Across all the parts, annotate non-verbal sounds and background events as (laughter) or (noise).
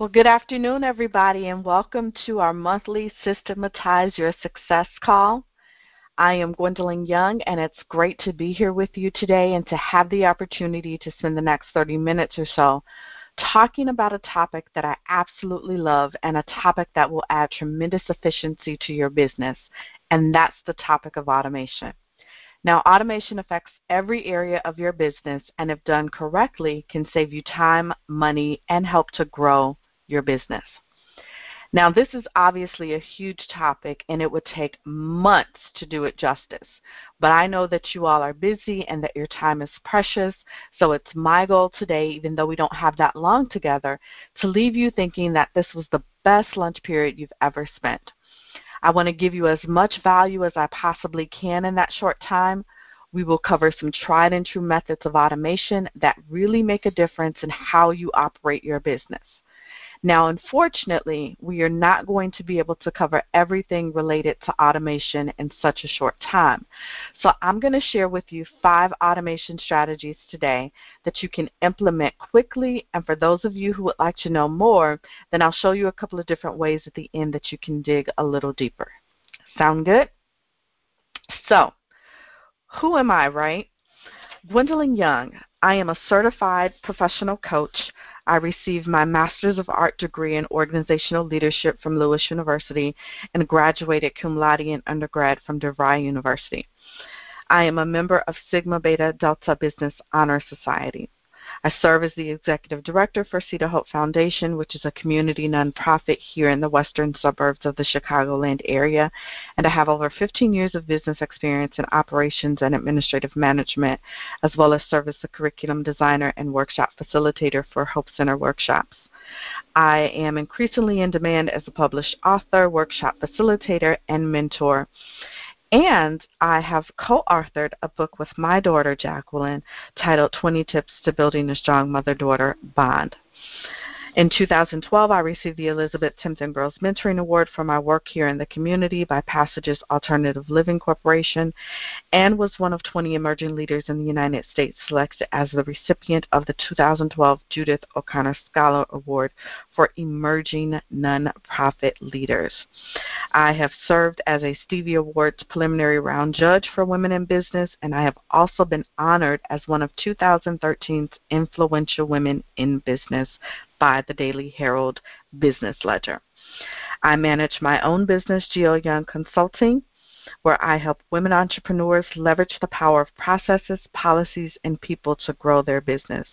Well, good afternoon, everybody, and welcome to our monthly Systematize Your Success call. I am Gwendolyn Young, and it's great to be here with you today and to have the opportunity to spend the next 30 minutes or so talking about a topic that I absolutely love and a topic that will add tremendous efficiency to your business, and that's the topic of automation. Now, automation affects every area of your business, and if done correctly, can save you time, money, and help to grow your business. Now, this is obviously a huge topic and it would take months to do it justice. But I know that you all are busy and that your time is precious. So it's my goal today, even though we don't have that long together, to leave you thinking that this was the best lunch period you've ever spent. I want to give you as much value as I possibly can in that short time. We will cover some tried and true methods of automation that really make a difference in how you operate your business. Now, unfortunately, we are not going to be able to cover everything related to automation in such a short time. So I'm going to share with you five automation strategies today that you can implement quickly. And for those of you who would like to know more, then I'll show you a couple of different ways at the end that you can dig a little deeper. Sound good? So, who am I, right? Gwendolyn Young. I am a certified professional coach. I received my Master's of Art degree in Organizational Leadership from Lewis University and graduated cum laude in undergrad from DeVry University. I am a member of Sigma Beta Delta Business Honor Society. I serve as the executive director for Cedar Hope Foundation, which is a community nonprofit here in the western suburbs of the Chicagoland area, and I have over 15 years of business experience in operations and administrative management, as well as serve as the curriculum designer and workshop facilitator for Hope Center workshops. I am increasingly in demand as a published author, workshop facilitator, and mentor. And I have co authored a book with my daughter, Jacqueline, titled 20 Tips to Building a Strong Mother Daughter Bond. In 2012, I received the Elizabeth Timpton Girls Mentoring Award for my work here in the community by Passages Alternative Living Corporation and was one of 20 emerging leaders in the United States selected as the recipient of the 2012 Judith O'Connor Scholar Award for Emerging Nonprofit Leaders. I have served as a Stevie Awards preliminary round judge for women in business, and I have also been honored as one of 2013's influential women in business by the Daily Herald Business Ledger. I manage my own business, Geo Young Consulting, where I help women entrepreneurs leverage the power of processes, policies, and people to grow their business.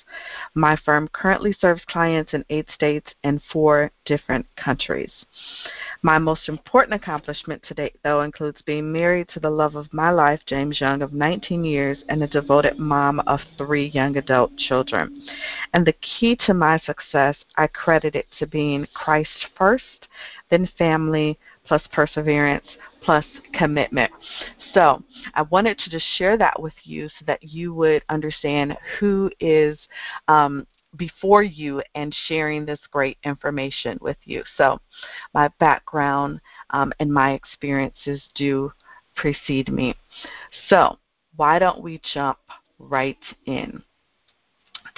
My firm currently serves clients in eight states and four different countries. My most important accomplishment to date, though, includes being married to the love of my life, James Young, of 19 years, and a devoted mom of three young adult children. And the key to my success, I credit it to being Christ first, then family, plus perseverance, plus commitment. So I wanted to just share that with you so that you would understand who is um, before you and sharing this great information with you. So, my background um, and my experiences do precede me. So, why don't we jump right in?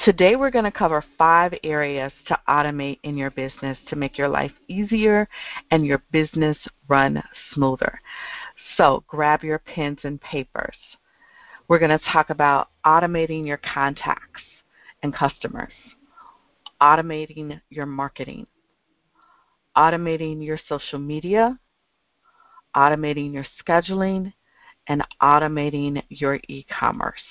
Today, we're going to cover five areas to automate in your business to make your life easier and your business run smoother. So, grab your pens and papers. We're going to talk about automating your contacts and customers automating your marketing, automating your social media, automating your scheduling, and automating your e commerce.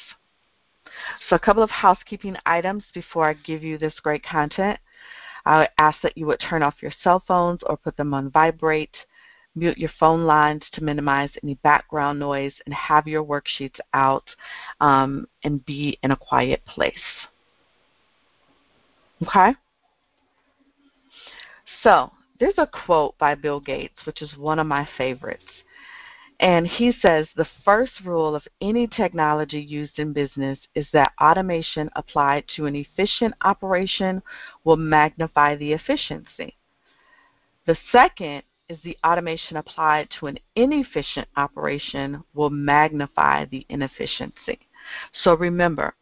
So, a couple of housekeeping items before I give you this great content. I would ask that you would turn off your cell phones or put them on vibrate, mute your phone lines to minimize any background noise, and have your worksheets out um, and be in a quiet place. Okay? So, there's a quote by Bill Gates, which is one of my favorites. And he says the first rule of any technology used in business is that automation applied to an efficient operation will magnify the efficiency. The second is the automation applied to an inefficient operation will magnify the inefficiency. So remember,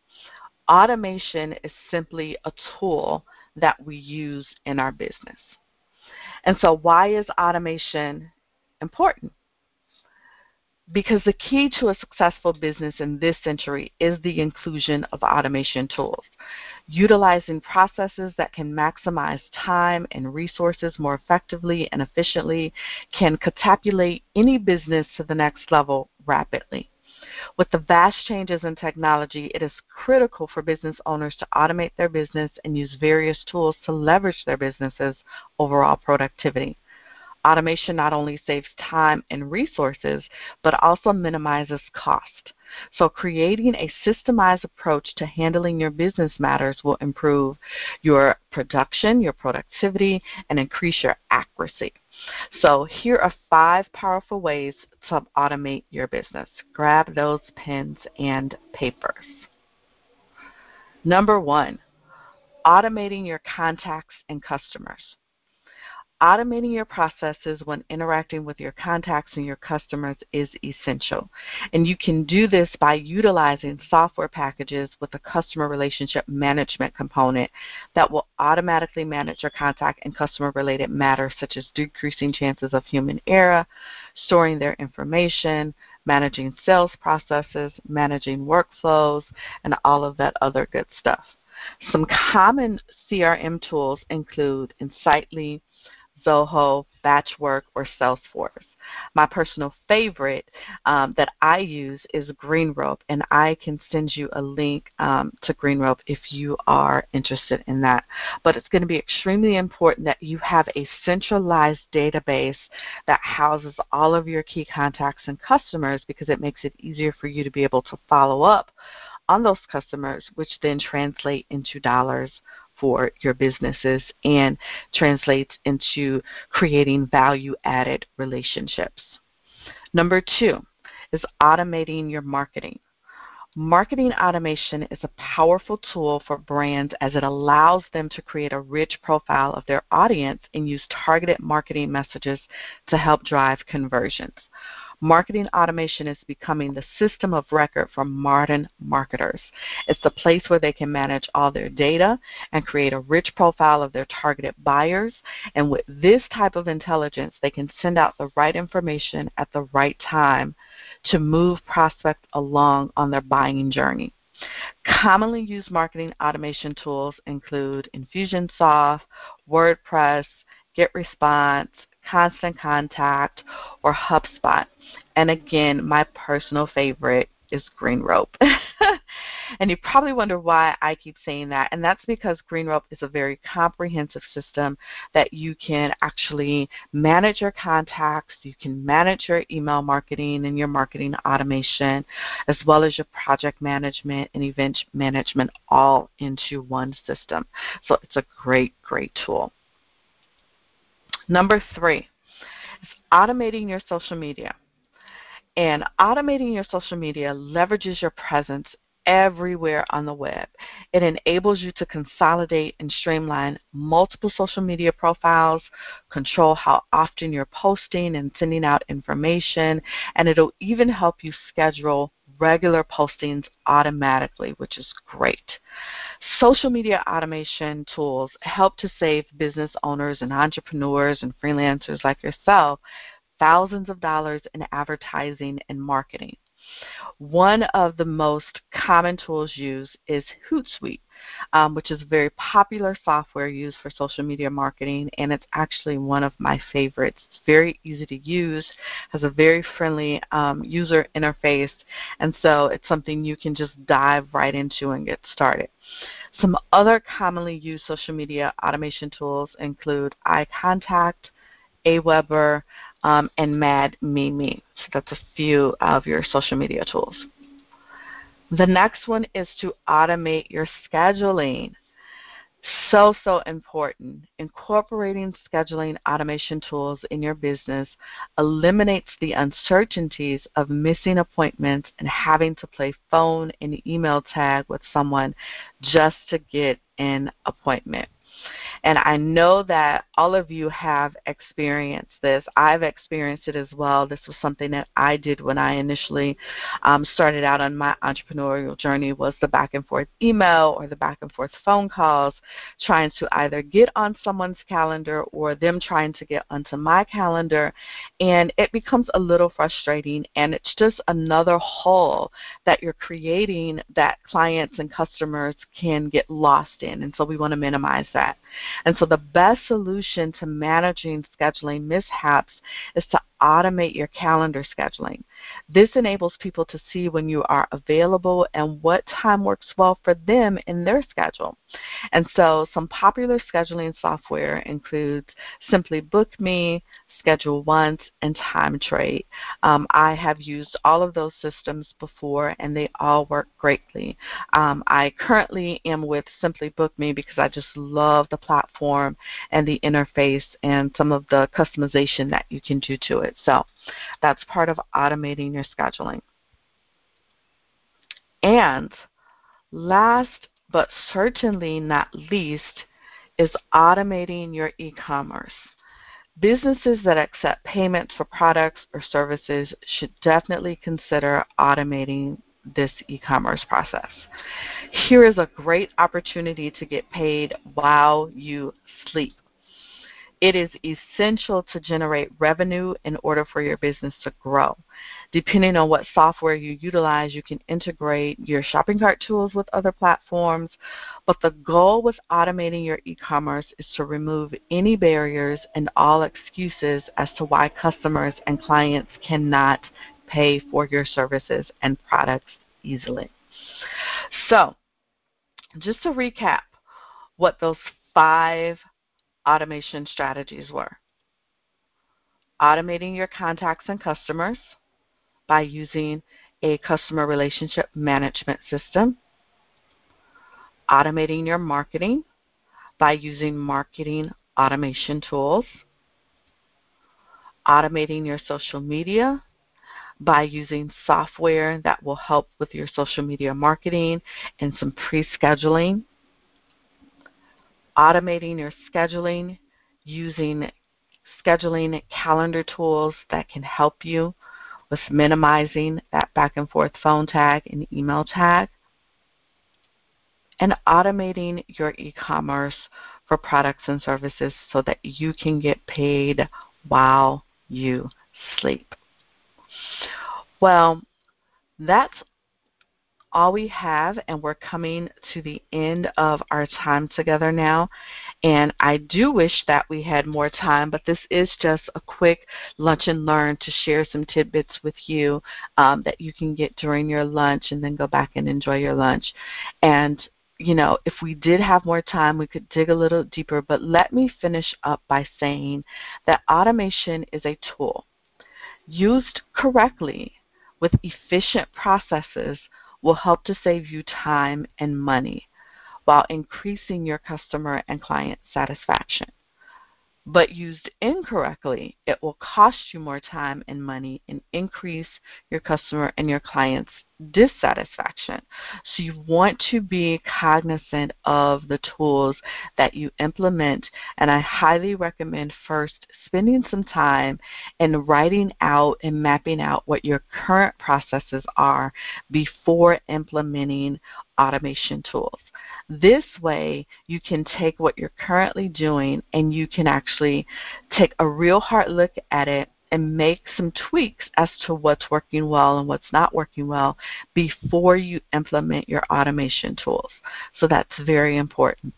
Automation is simply a tool that we use in our business. And so, why is automation important? Because the key to a successful business in this century is the inclusion of automation tools. Utilizing processes that can maximize time and resources more effectively and efficiently can catapult any business to the next level rapidly. With the vast changes in technology, it is critical for business owners to automate their business and use various tools to leverage their business's overall productivity. Automation not only saves time and resources, but also minimizes cost. So, creating a systemized approach to handling your business matters will improve your production, your productivity, and increase your accuracy. So, here are five powerful ways to automate your business. Grab those pens and papers. Number one, automating your contacts and customers. Automating your processes when interacting with your contacts and your customers is essential. And you can do this by utilizing software packages with a customer relationship management component that will automatically manage your contact and customer related matters, such as decreasing chances of human error, storing their information, managing sales processes, managing workflows, and all of that other good stuff. Some common CRM tools include Insightly, Zoho, Batchbook, or Salesforce. My personal favorite um, that I use is GreenRope, and I can send you a link um, to GreenRope if you are interested in that. But it's going to be extremely important that you have a centralized database that houses all of your key contacts and customers because it makes it easier for you to be able to follow up on those customers, which then translate into dollars for your businesses and translates into creating value added relationships. Number two is automating your marketing. Marketing automation is a powerful tool for brands as it allows them to create a rich profile of their audience and use targeted marketing messages to help drive conversions. Marketing automation is becoming the system of record for modern marketers. It's the place where they can manage all their data and create a rich profile of their targeted buyers. And with this type of intelligence, they can send out the right information at the right time to move prospects along on their buying journey. Commonly used marketing automation tools include Infusionsoft, WordPress, GetResponse, Constant Contact, or HubSpot. And again, my personal favorite is GreenRope. (laughs) and you probably wonder why I keep saying that. And that's because GreenRope is a very comprehensive system that you can actually manage your contacts, you can manage your email marketing and your marketing automation, as well as your project management and event management all into one system. So it's a great, great tool. Number three is automating your social media. And automating your social media leverages your presence everywhere on the web. It enables you to consolidate and streamline multiple social media profiles, control how often you're posting and sending out information, and it'll even help you schedule regular postings automatically, which is great. Social media automation tools help to save business owners and entrepreneurs and freelancers like yourself thousands of dollars in advertising and marketing. One of the most common tools used is Hootsuite, um, which is a very popular software used for social media marketing, and it's actually one of my favorites. It's very easy to use, has a very friendly um, user interface, and so it's something you can just dive right into and get started. Some other commonly used social media automation tools include iContact, Aweber, um, and Mad Mimi. So that's a few of your social media tools. The next one is to automate your scheduling. So, so important. Incorporating scheduling automation tools in your business eliminates the uncertainties of missing appointments and having to play phone and email tag with someone just to get an appointment. And I know that all of you have experienced this. I've experienced it as well. This was something that I did when I initially um, started out on my entrepreneurial journey was the back and forth email or the back and forth phone calls, trying to either get on someone's calendar or them trying to get onto my calendar. And it becomes a little frustrating and it's just another hole that you're creating that clients and customers can get lost in. And so we want to minimize that. And so the best solution to managing scheduling mishaps is to automate your calendar scheduling. This enables people to see when you are available and what time works well for them in their schedule. And so some popular scheduling software includes Simply Book Me, Schedule Once, and Time Trade. Um, I have used all of those systems before, and they all work greatly. Um, I currently am with Simply Book Me because I just love the platform and the interface and some of the customization that you can do to it. So that's part of automating your scheduling. And last but certainly not least is automating your e-commerce. Businesses that accept payments for products or services should definitely consider automating this e commerce process. Here is a great opportunity to get paid while you sleep. It is essential to generate revenue in order for your business to grow. Depending on what software you utilize, you can integrate your shopping cart tools with other platforms. But the goal with automating your e commerce is to remove any barriers and all excuses as to why customers and clients cannot pay for your services and products easily. So, just to recap what those five automation strategies were. Automating your contacts and customers by using a customer relationship management system, automating your marketing by using marketing automation tools, automating your social media by using software that will help with your social media marketing and some pre scheduling automating your scheduling using scheduling calendar tools that can help you with minimizing that back and forth phone tag and email tag, and automating your e commerce for products and services so that you can get paid while you sleep. Well, that's all we have, and we're coming to the end of our time together now. And I do wish that we had more time, but this is just a quick lunch and learn to share some tidbits with you um, that you can get during your lunch and then go back and enjoy your lunch. And you know, if we did have more time, we could dig a little deeper. But let me finish up by saying that automation is a tool. Used correctly with efficient processes will help to save you time and money while increasing your customer and client satisfaction. But used incorrectly, it will cost you more time and money and increase your customer and your client's dissatisfaction. So you want to be cognizant of the tools that you implement, and I highly recommend first spending some time and writing out and mapping out what your current processes are before implementing automation tools. This way, you can take what you're currently doing and you can actually take a real hard look at it and make some tweaks as to what's working well and what's not working well before you implement your automation tools. So that's very important.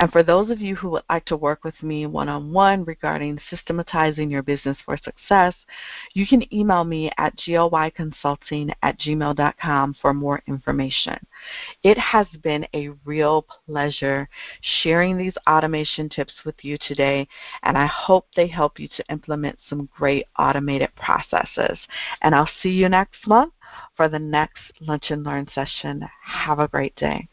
And for those of you who would like to work with me one on one regarding systematizing your business for success, you can email me at glyconsulting at gmail.com for more information. It has been a real pleasure sharing these automation tips with you today, and I hope they help you to implement some great automated processes. And I'll see you next month for the next Lunch and Learn session. Have a great day.